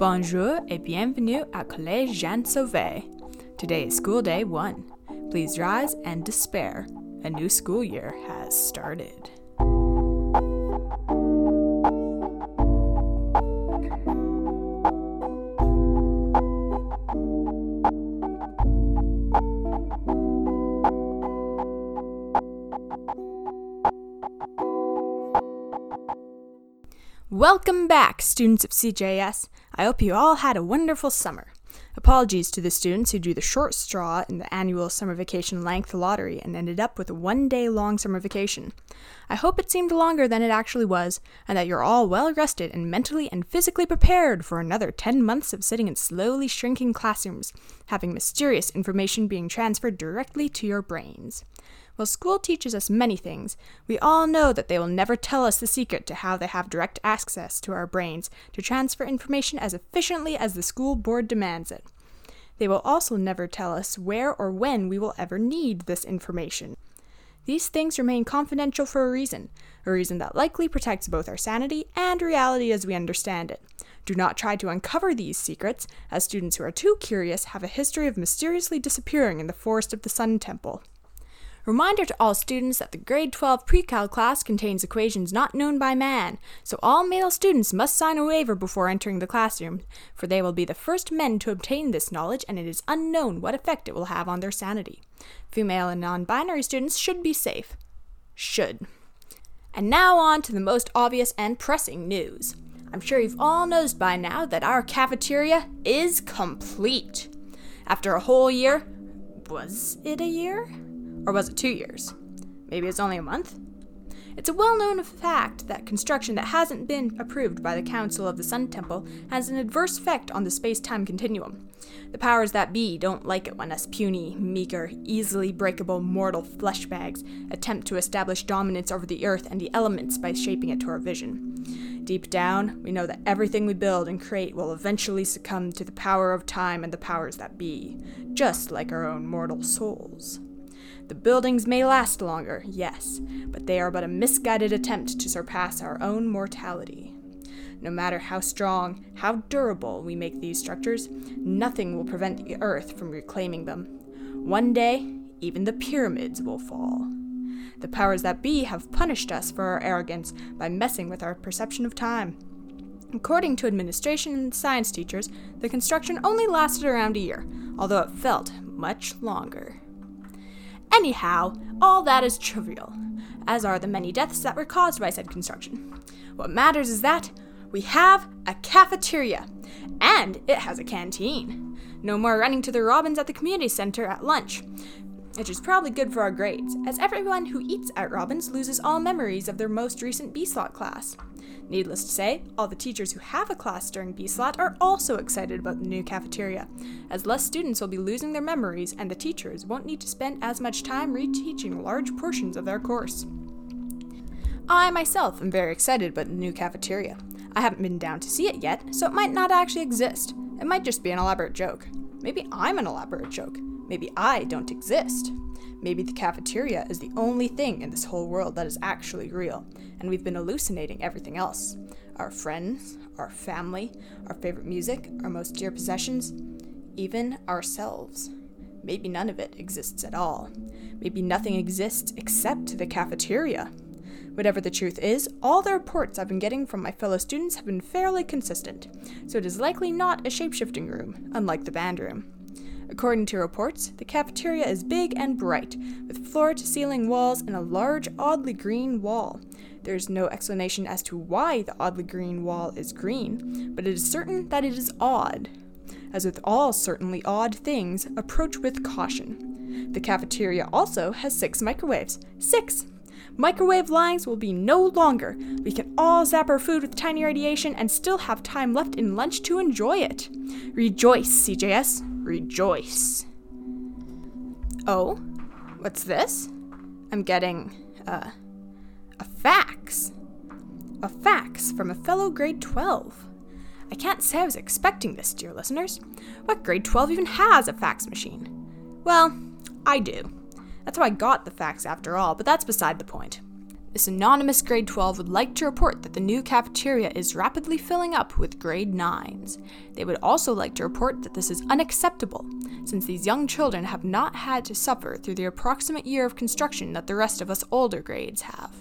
Bonjour et bienvenue à Collège Jeanne Sauvé. Today is school day one. Please rise and despair. A new school year has started. Welcome back, students of CJS. I hope you all had a wonderful summer. Apologies to the students who drew the short straw in the annual summer vacation length lottery and ended up with a one day long summer vacation. I hope it seemed longer than it actually was, and that you're all well rested and mentally and physically prepared for another 10 months of sitting in slowly shrinking classrooms, having mysterious information being transferred directly to your brains. While school teaches us many things, we all know that they will never tell us the secret to how they have direct access to our brains to transfer information as efficiently as the school board demands it. They will also never tell us where or when we will ever need this information. These things remain confidential for a reason, a reason that likely protects both our sanity and reality as we understand it. Do not try to uncover these secrets, as students who are too curious have a history of mysteriously disappearing in the forest of the Sun Temple. Reminder to all students that the grade 12 pre-cal class contains equations not known by man, so all male students must sign a waiver before entering the classroom, for they will be the first men to obtain this knowledge and it is unknown what effect it will have on their sanity. Female and non-binary students should be safe. Should. And now on to the most obvious and pressing news. I'm sure you've all noticed by now that our cafeteria is complete. After a whole year, was it a year? Or was it two years? Maybe it's only a month? It's a well known fact that construction that hasn't been approved by the Council of the Sun Temple has an adverse effect on the space time continuum. The powers that be don't like it when us puny, meager, easily breakable mortal flesh bags attempt to establish dominance over the earth and the elements by shaping it to our vision. Deep down, we know that everything we build and create will eventually succumb to the power of time and the powers that be, just like our own mortal souls. The buildings may last longer, yes, but they are but a misguided attempt to surpass our own mortality. No matter how strong, how durable we make these structures, nothing will prevent the earth from reclaiming them. One day, even the pyramids will fall. The powers that be have punished us for our arrogance by messing with our perception of time. According to administration and science teachers, the construction only lasted around a year, although it felt much longer. Anyhow, all that is trivial, as are the many deaths that were caused by said construction. What matters is that we have a cafeteria, and it has a canteen. No more running to the Robins at the community center at lunch, which is probably good for our grades, as everyone who eats at Robins loses all memories of their most recent B slot class. Needless to say, all the teachers who have a class during B slot are also excited about the new cafeteria, as less students will be losing their memories and the teachers won't need to spend as much time reteaching large portions of their course. I myself am very excited about the new cafeteria. I haven't been down to see it yet, so it might not actually exist. It might just be an elaborate joke. Maybe I'm an elaborate joke. Maybe I don't exist. Maybe the cafeteria is the only thing in this whole world that is actually real, and we've been hallucinating everything else our friends, our family, our favorite music, our most dear possessions, even ourselves. Maybe none of it exists at all. Maybe nothing exists except the cafeteria. Whatever the truth is, all the reports I've been getting from my fellow students have been fairly consistent, so it is likely not a shapeshifting room, unlike the band room. According to reports, the cafeteria is big and bright, with floor to ceiling walls and a large, oddly green wall. There is no explanation as to why the oddly green wall is green, but it is certain that it is odd. As with all certainly odd things, approach with caution. The cafeteria also has six microwaves. Six! Microwave lines will be no longer. We can all zap our food with tiny radiation and still have time left in lunch to enjoy it. Rejoice, CJS rejoice. Oh, what's this? I'm getting, uh, a fax. A fax from a fellow grade 12. I can't say I was expecting this, dear listeners. What grade 12 even has a fax machine? Well, I do. That's how I got the fax after all, but that's beside the point. This anonymous grade 12 would like to report that the new cafeteria is rapidly filling up with grade 9s. They would also like to report that this is unacceptable, since these young children have not had to suffer through the approximate year of construction that the rest of us older grades have.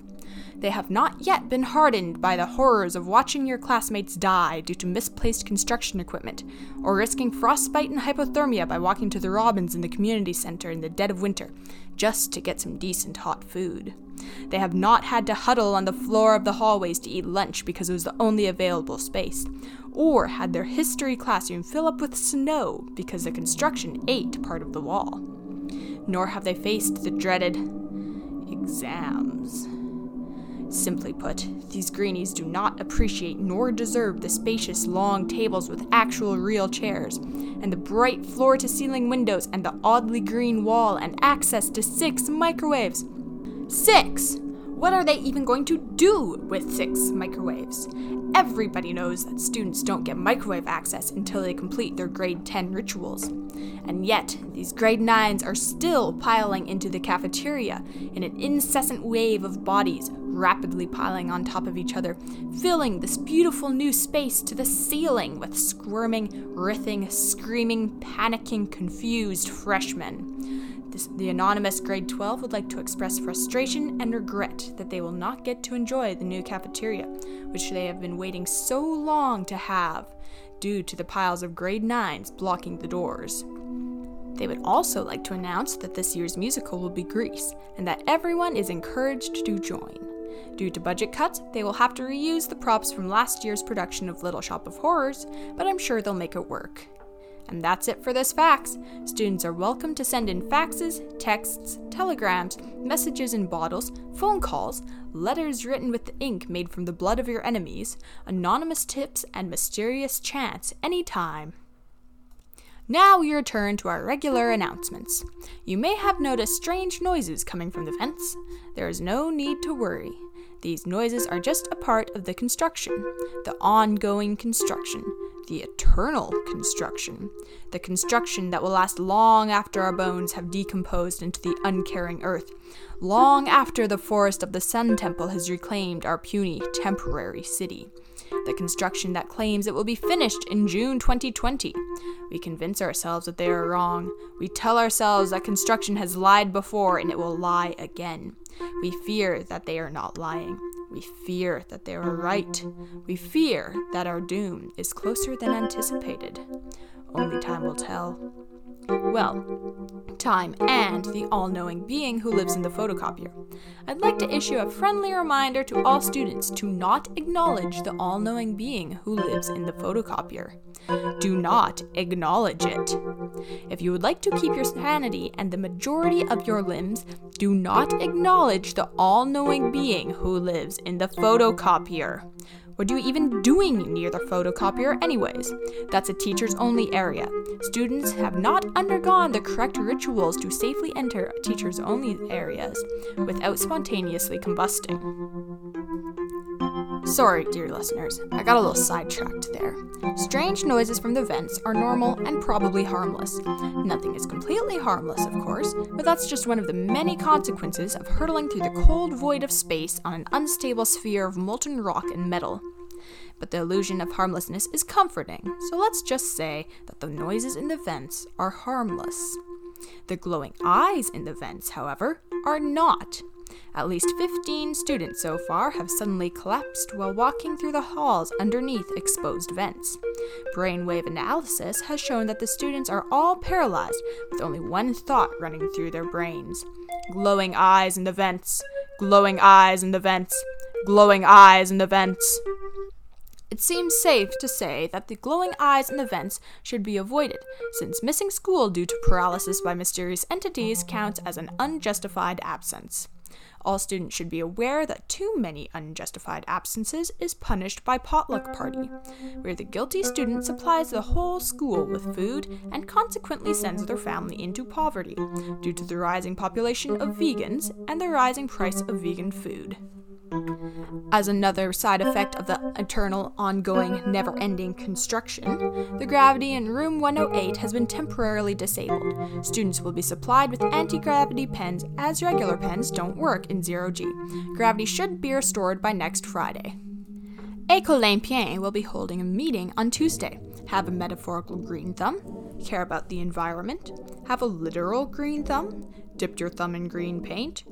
They have not yet been hardened by the horrors of watching your classmates die due to misplaced construction equipment, or risking frostbite and hypothermia by walking to the Robins in the community center in the dead of winter, just to get some decent hot food. They have not had to huddle on the floor of the hallways to eat lunch because it was the only available space, or had their history classroom fill up with snow because the construction ate part of the wall. Nor have they faced the dreaded exams. Simply put, these greenies do not appreciate nor deserve the spacious long tables with actual real chairs, and the bright floor to ceiling windows, and the oddly green wall, and access to six microwaves. Six! What are they even going to do with six microwaves? Everybody knows that students don't get microwave access until they complete their grade 10 rituals. And yet, these grade 9s are still piling into the cafeteria in an incessant wave of bodies, rapidly piling on top of each other, filling this beautiful new space to the ceiling with squirming, writhing, screaming, panicking, confused freshmen. This, the anonymous grade 12 would like to express frustration and regret that they will not get to enjoy the new cafeteria, which they have been waiting so long to have, due to the piles of grade 9s blocking the doors. They would also like to announce that this year's musical will be Grease, and that everyone is encouraged to join. Due to budget cuts, they will have to reuse the props from last year's production of Little Shop of Horrors, but I'm sure they'll make it work. And that's it for this fax. Students are welcome to send in faxes, texts, telegrams, messages in bottles, phone calls, letters written with ink made from the blood of your enemies, anonymous tips, and mysterious chants anytime. Now we return to our regular announcements. You may have noticed strange noises coming from the vents. There is no need to worry. These noises are just a part of the construction, the ongoing construction, the eternal construction, the construction that will last long after our bones have decomposed into the uncaring earth, long after the forest of the Sun Temple has reclaimed our puny, temporary city. The construction that claims it will be finished in June 2020. We convince ourselves that they are wrong. We tell ourselves that construction has lied before and it will lie again. We fear that they are not lying. We fear that they are right. We fear that our doom is closer than anticipated. Only time will tell. Well, time and the all knowing being who lives in the photocopier. I'd like to issue a friendly reminder to all students to not acknowledge the all knowing being who lives in the photocopier. Do not acknowledge it. If you would like to keep your sanity and the majority of your limbs, do not acknowledge the all knowing being who lives in the photocopier. What are you even doing near the photocopier, anyways? That's a teacher's only area. Students have not undergone the correct rituals to safely enter teacher's only areas without spontaneously combusting. Sorry, dear listeners, I got a little sidetracked there. Strange noises from the vents are normal and probably harmless. Nothing is completely harmless, of course, but that's just one of the many consequences of hurtling through the cold void of space on an unstable sphere of molten rock and metal. But the illusion of harmlessness is comforting, so let's just say that the noises in the vents are harmless. The glowing eyes in the vents, however, are not. At least 15 students so far have suddenly collapsed while walking through the halls underneath exposed vents. Brainwave analysis has shown that the students are all paralyzed with only one thought running through their brains glowing eyes in the vents, glowing eyes in the vents, glowing eyes in the vents. It seems safe to say that the glowing eyes in the vents should be avoided, since missing school due to paralysis by mysterious entities counts as an unjustified absence. All students should be aware that too many unjustified absences is punished by potluck party, where the guilty student supplies the whole school with food and consequently sends their family into poverty due to the rising population of vegans and the rising price of vegan food. As another side effect of the eternal, ongoing, never ending construction, the gravity in room 108 has been temporarily disabled. Students will be supplied with anti gravity pens as regular pens don't work in 0G. Gravity should be restored by next Friday. École Olympien will be holding a meeting on Tuesday. Have a metaphorical green thumb, care about the environment, have a literal green thumb, dipped your thumb in green paint,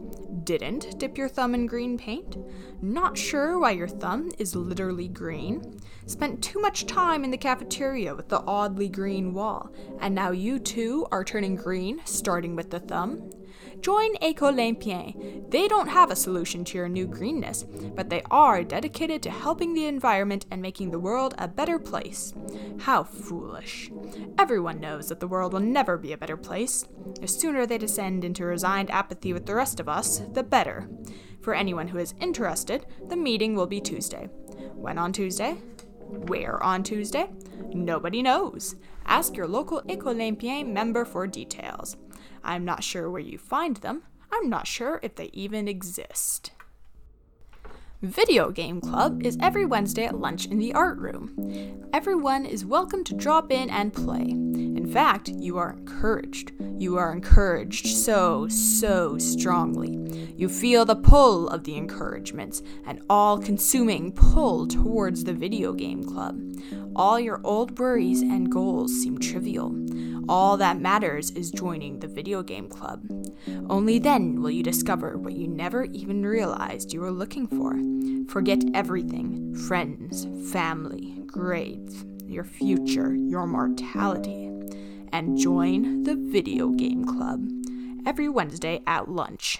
didn't dip your thumb in green paint, not sure why your thumb is literally green, spent too much time in the cafeteria with the oddly green wall, and now you too are turning green, starting with the thumb. Join École Olympien. They don't have a solution to your new greenness, but they are dedicated to helping the environment and making the world a better place. How foolish. Everyone knows that the world will never be a better place. The sooner they descend into resigned apathy with the rest of us, the better. For anyone who is interested, the meeting will be Tuesday. When on Tuesday? Where on Tuesday? Nobody knows. Ask your local École Olympien member for details. I'm not sure where you find them. I'm not sure if they even exist. Video Game Club is every Wednesday at lunch in the art room. Everyone is welcome to drop in and play. In fact, you are encouraged. You are encouraged so, so strongly. You feel the pull of the encouragements, an all consuming pull towards the video game club. All your old worries and goals seem trivial. All that matters is joining the video game club. Only then will you discover what you never even realized you were looking for. Forget everything friends, family, grades, your future, your mortality and join the video game club every Wednesday at lunch.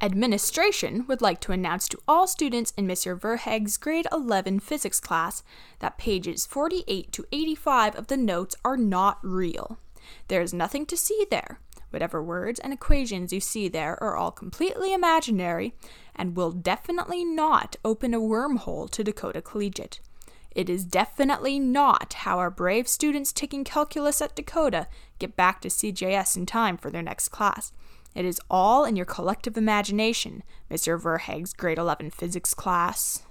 Administration would like to announce to all students in Mr. Verheg's grade 11 physics class that pages 48 to 85 of the notes are not real. There is nothing to see there. Whatever words and equations you see there are all completely imaginary and will definitely not open a wormhole to Dakota Collegiate. It is definitely not how our brave students taking calculus at Dakota get back to CJS in time for their next class. It is all in your collective imagination, Mr. Verheg's grade 11 physics class.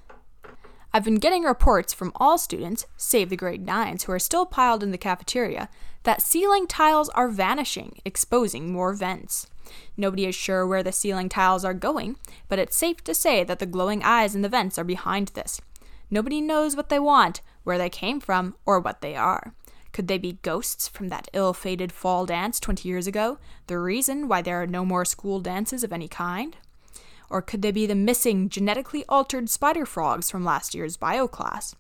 I've been getting reports from all students, save the grade 9s who are still piled in the cafeteria, that ceiling tiles are vanishing, exposing more vents. Nobody is sure where the ceiling tiles are going, but it's safe to say that the glowing eyes in the vents are behind this. Nobody knows what they want, where they came from, or what they are. Could they be ghosts from that ill fated fall dance 20 years ago, the reason why there are no more school dances of any kind? Or could they be the missing, genetically altered spider frogs from last year's bio class?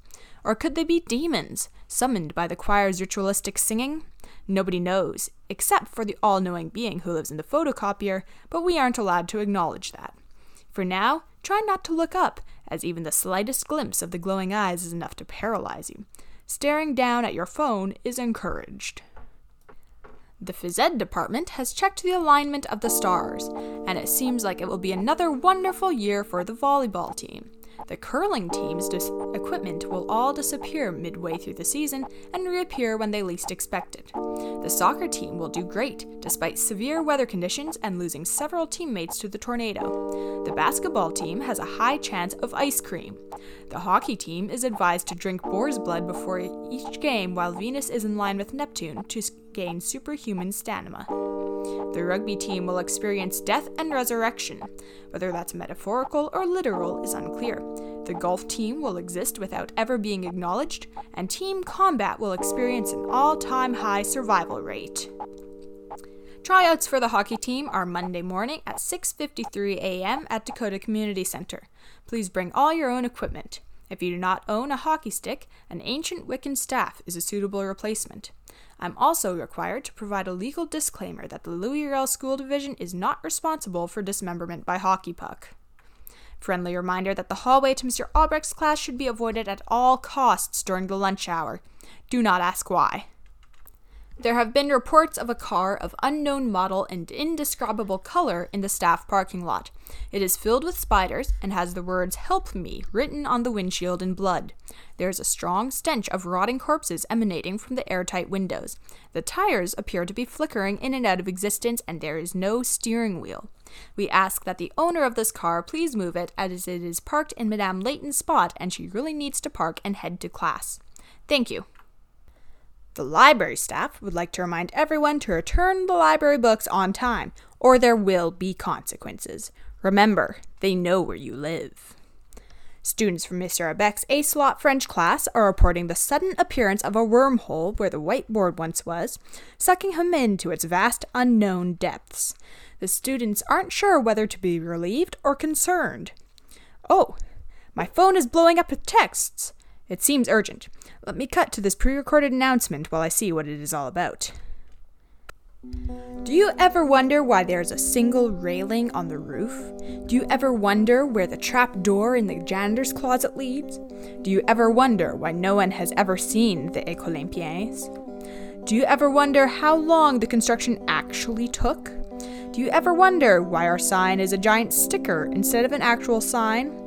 Or could they be demons, summoned by the choir's ritualistic singing? Nobody knows, except for the all knowing being who lives in the photocopier, but we aren't allowed to acknowledge that. For now, try not to look up, as even the slightest glimpse of the glowing eyes is enough to paralyze you staring down at your phone is encouraged. The phys ed department has checked the alignment of the stars, and it seems like it will be another wonderful year for the volleyball team. The curling team's dis- equipment will all disappear midway through the season and reappear when they least expect it. The soccer team will do great, despite severe weather conditions and losing several teammates to the tornado. The basketball team has a high chance of ice cream. The hockey team is advised to drink boar's blood before each game while Venus is in line with Neptune to gain superhuman stamina. The rugby team will experience death and resurrection. Whether that's metaphorical or literal is unclear. The golf team will exist without ever being acknowledged, and team combat will experience an all time high survival rate. Tryouts for the hockey team are Monday morning at 6:53 a.m. at Dakota Community Center. Please bring all your own equipment. If you do not own a hockey stick, an ancient Wiccan staff is a suitable replacement. I'm also required to provide a legal disclaimer that the Louis Riel School Division is not responsible for dismemberment by hockey puck. Friendly reminder that the hallway to Mr. Albrecht's class should be avoided at all costs during the lunch hour. Do not ask why. There have been reports of a car of unknown model and indescribable color in the staff parking lot. It is filled with spiders and has the words Help Me written on the windshield in blood. There is a strong stench of rotting corpses emanating from the airtight windows. The tires appear to be flickering in and out of existence, and there is no steering wheel. We ask that the owner of this car please move it, as it is parked in Madame Layton's spot and she really needs to park and head to class. Thank you. The library staff would like to remind everyone to return the library books on time, or there will be consequences. Remember, they know where you live. Students from Mr. Abec's A slot French class are reporting the sudden appearance of a wormhole where the whiteboard once was, sucking him into its vast unknown depths. The students aren't sure whether to be relieved or concerned. Oh, my phone is blowing up with texts. It seems urgent. Let me cut to this pre recorded announcement while I see what it is all about. Do you ever wonder why there's a single railing on the roof? Do you ever wonder where the trap door in the janitor's closet leads? Do you ever wonder why no one has ever seen the École Olympiens? Do you ever wonder how long the construction actually took? Do you ever wonder why our sign is a giant sticker instead of an actual sign?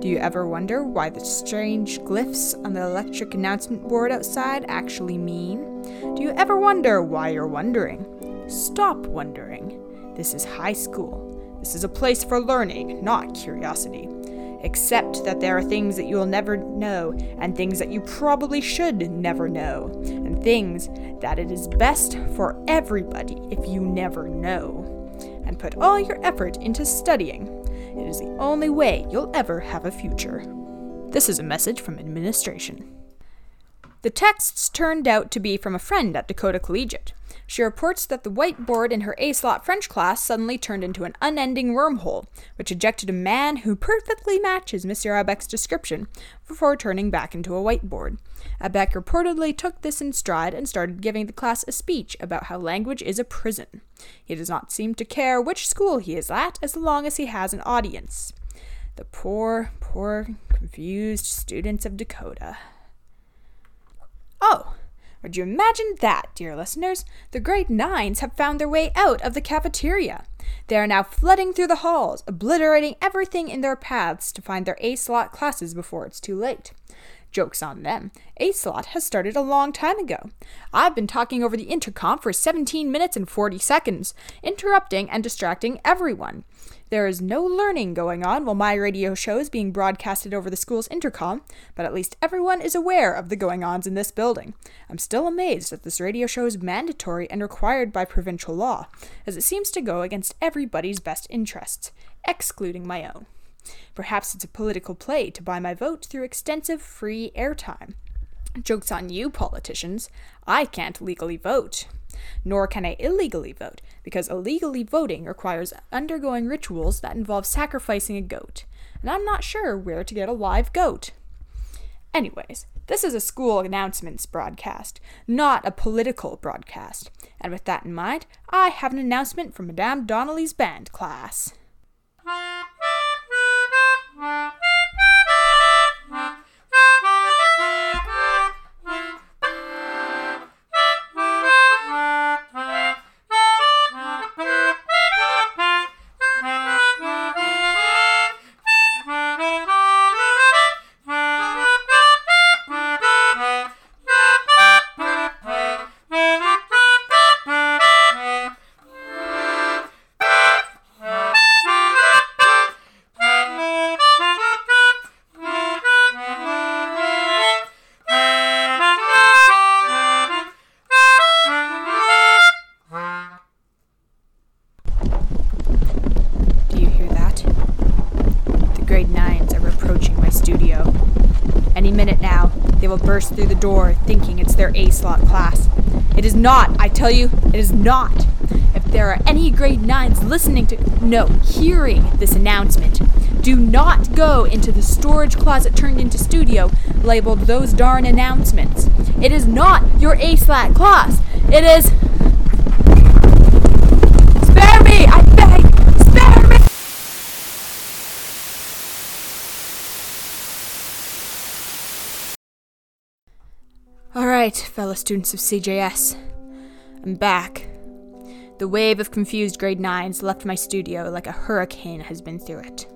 Do you ever wonder why the strange glyphs on the electric announcement board outside actually mean? Do you ever wonder why you're wondering? Stop wondering. This is high school. This is a place for learning, not curiosity. Accept that there are things that you'll never know, and things that you probably should never know, and things that it is best for everybody if you never know. And put all your effort into studying it is the only way you'll ever have a future. This is a message from administration. The texts turned out to be from a friend at Dakota Collegiate. She reports that the whiteboard in her A slot French class suddenly turned into an unending wormhole, which ejected a man who perfectly matches Monsieur Abec's description before turning back into a whiteboard. Abec reportedly took this in stride and started giving the class a speech about how language is a prison. He does not seem to care which school he is at as long as he has an audience. The poor, poor, confused students of Dakota. Oh, would you imagine that, dear listeners? The grade nines have found their way out of the cafeteria. They are now flooding through the halls, obliterating everything in their paths to find their A slot classes before it's too late. Joke's on them. A slot has started a long time ago. I've been talking over the intercom for 17 minutes and 40 seconds, interrupting and distracting everyone. There is no learning going on while my radio show is being broadcasted over the school's intercom, but at least everyone is aware of the going ons in this building. I'm still amazed that this radio show is mandatory and required by provincial law, as it seems to go against everybody's best interests, excluding my own. Perhaps it's a political play to buy my vote through extensive free airtime. Joke's on you, politicians. I can't legally vote. Nor can I illegally vote, because illegally voting requires undergoing rituals that involve sacrificing a goat, and I'm not sure where to get a live goat. Anyways, this is a school announcements broadcast, not a political broadcast, and with that in mind, I have an announcement from Madame Donnelly's band class. Door thinking it's their A slot class. It is not, I tell you, it is not. If there are any grade 9s listening to, no, hearing this announcement, do not go into the storage closet turned into studio labeled those darn announcements. It is not your A slot class. It is. Spare me! I beg! Spare me! All right, fellow students of CJS. I'm back. The wave of confused grade 9s left my studio like a hurricane has been through it.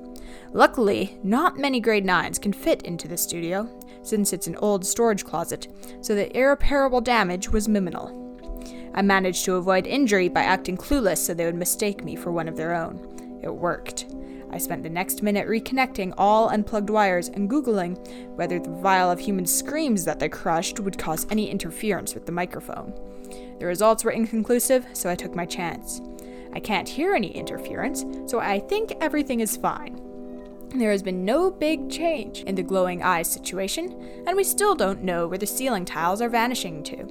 Luckily, not many grade 9s can fit into the studio, since it's an old storage closet, so the irreparable damage was minimal. I managed to avoid injury by acting clueless so they would mistake me for one of their own. It worked. I spent the next minute reconnecting all unplugged wires and Googling whether the vial of human screams that they crushed would cause any interference with the microphone. The results were inconclusive, so I took my chance. I can't hear any interference, so I think everything is fine. There has been no big change in the glowing eyes situation, and we still don't know where the ceiling tiles are vanishing to.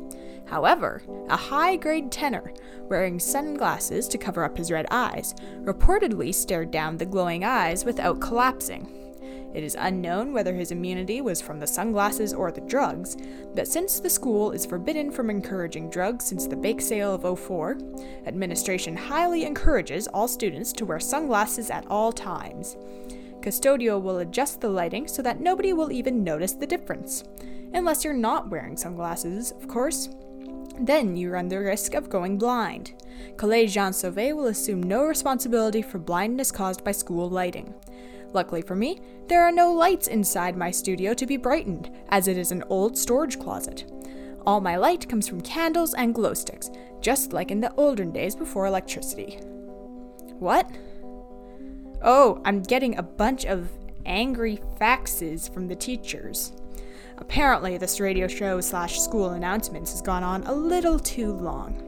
However, a high grade tenor, wearing sunglasses to cover up his red eyes, reportedly stared down the glowing eyes without collapsing. It is unknown whether his immunity was from the sunglasses or the drugs, but since the school is forbidden from encouraging drugs since the bake sale of 04, administration highly encourages all students to wear sunglasses at all times. Custodio will adjust the lighting so that nobody will even notice the difference. Unless you're not wearing sunglasses, of course. Then you run the risk of going blind. Collège Jeanne Sauvé will assume no responsibility for blindness caused by school lighting. Luckily for me, there are no lights inside my studio to be brightened, as it is an old storage closet. All my light comes from candles and glow sticks, just like in the olden days before electricity. What? Oh, I'm getting a bunch of angry faxes from the teachers. Apparently, this radio show slash school announcements has gone on a little too long.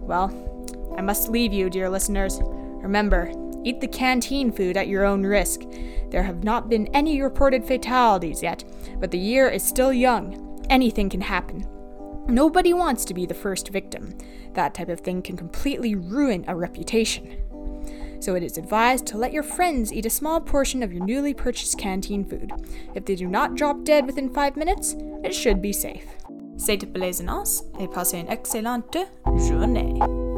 Well, I must leave you, dear listeners. Remember, eat the canteen food at your own risk. There have not been any reported fatalities yet, but the year is still young. Anything can happen. Nobody wants to be the first victim. That type of thing can completely ruin a reputation so it is advised to let your friends eat a small portion of your newly purchased canteen food. If they do not drop dead within 5 minutes, it should be safe. C'est plaisance et passez une excellente journée.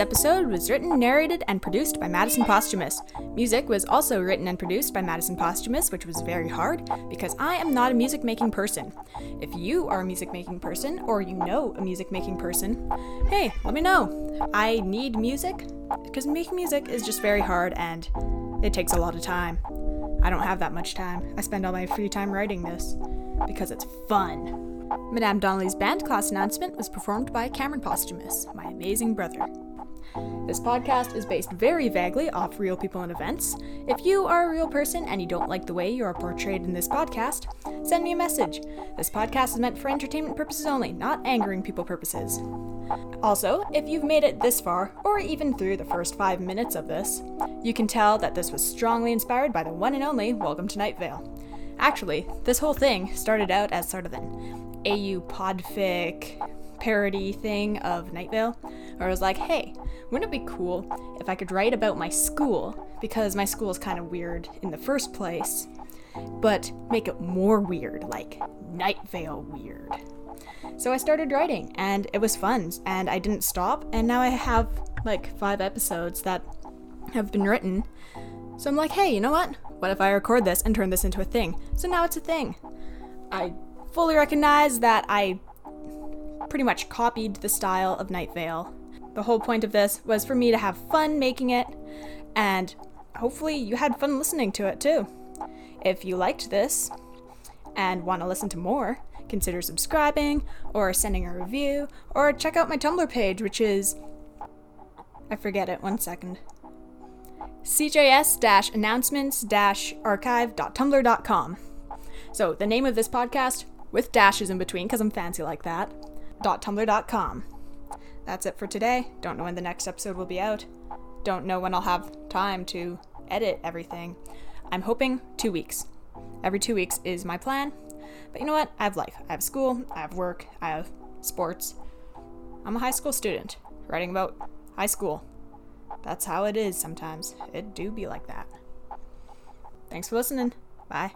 This episode was written, narrated, and produced by Madison Posthumus. Music was also written and produced by Madison Posthumus, which was very hard because I am not a music making person. If you are a music making person or you know a music making person, hey, let me know. I need music because making music is just very hard and it takes a lot of time. I don't have that much time. I spend all my free time writing this because it's fun. Madame Donnelly's band class announcement was performed by Cameron Posthumus, my amazing brother. This podcast is based very vaguely off real people and events. If you are a real person and you don't like the way you are portrayed in this podcast, send me a message. This podcast is meant for entertainment purposes only, not angering people purposes. Also, if you've made it this far, or even through the first five minutes of this, you can tell that this was strongly inspired by the one and only Welcome to Night Vale. Actually, this whole thing started out as sort of an AU podfic parody thing of Night Vale, where I was like, hey, wouldn't it be cool if I could write about my school? Because my school is kind of weird in the first place, but make it more weird, like Night Vale weird. So I started writing, and it was fun, and I didn't stop, and now I have like five episodes that have been written. So I'm like, hey, you know what? What if I record this and turn this into a thing? So now it's a thing. I fully recognize that I pretty much copied the style of Night Vale the whole point of this was for me to have fun making it, and hopefully you had fun listening to it too. If you liked this and want to listen to more, consider subscribing or sending a review or check out my Tumblr page, which is. I forget it, one second. CJS announcements archive.tumblr.com. So, the name of this podcast, with dashes in between, because I'm fancy like that, .tumblr.com. That's it for today. Don't know when the next episode will be out. Don't know when I'll have time to edit everything. I'm hoping two weeks. Every two weeks is my plan. But you know what? I have life. I have school, I have work, I have sports. I'm a high school student, writing about high school. That's how it is sometimes. It do be like that. Thanks for listening. Bye.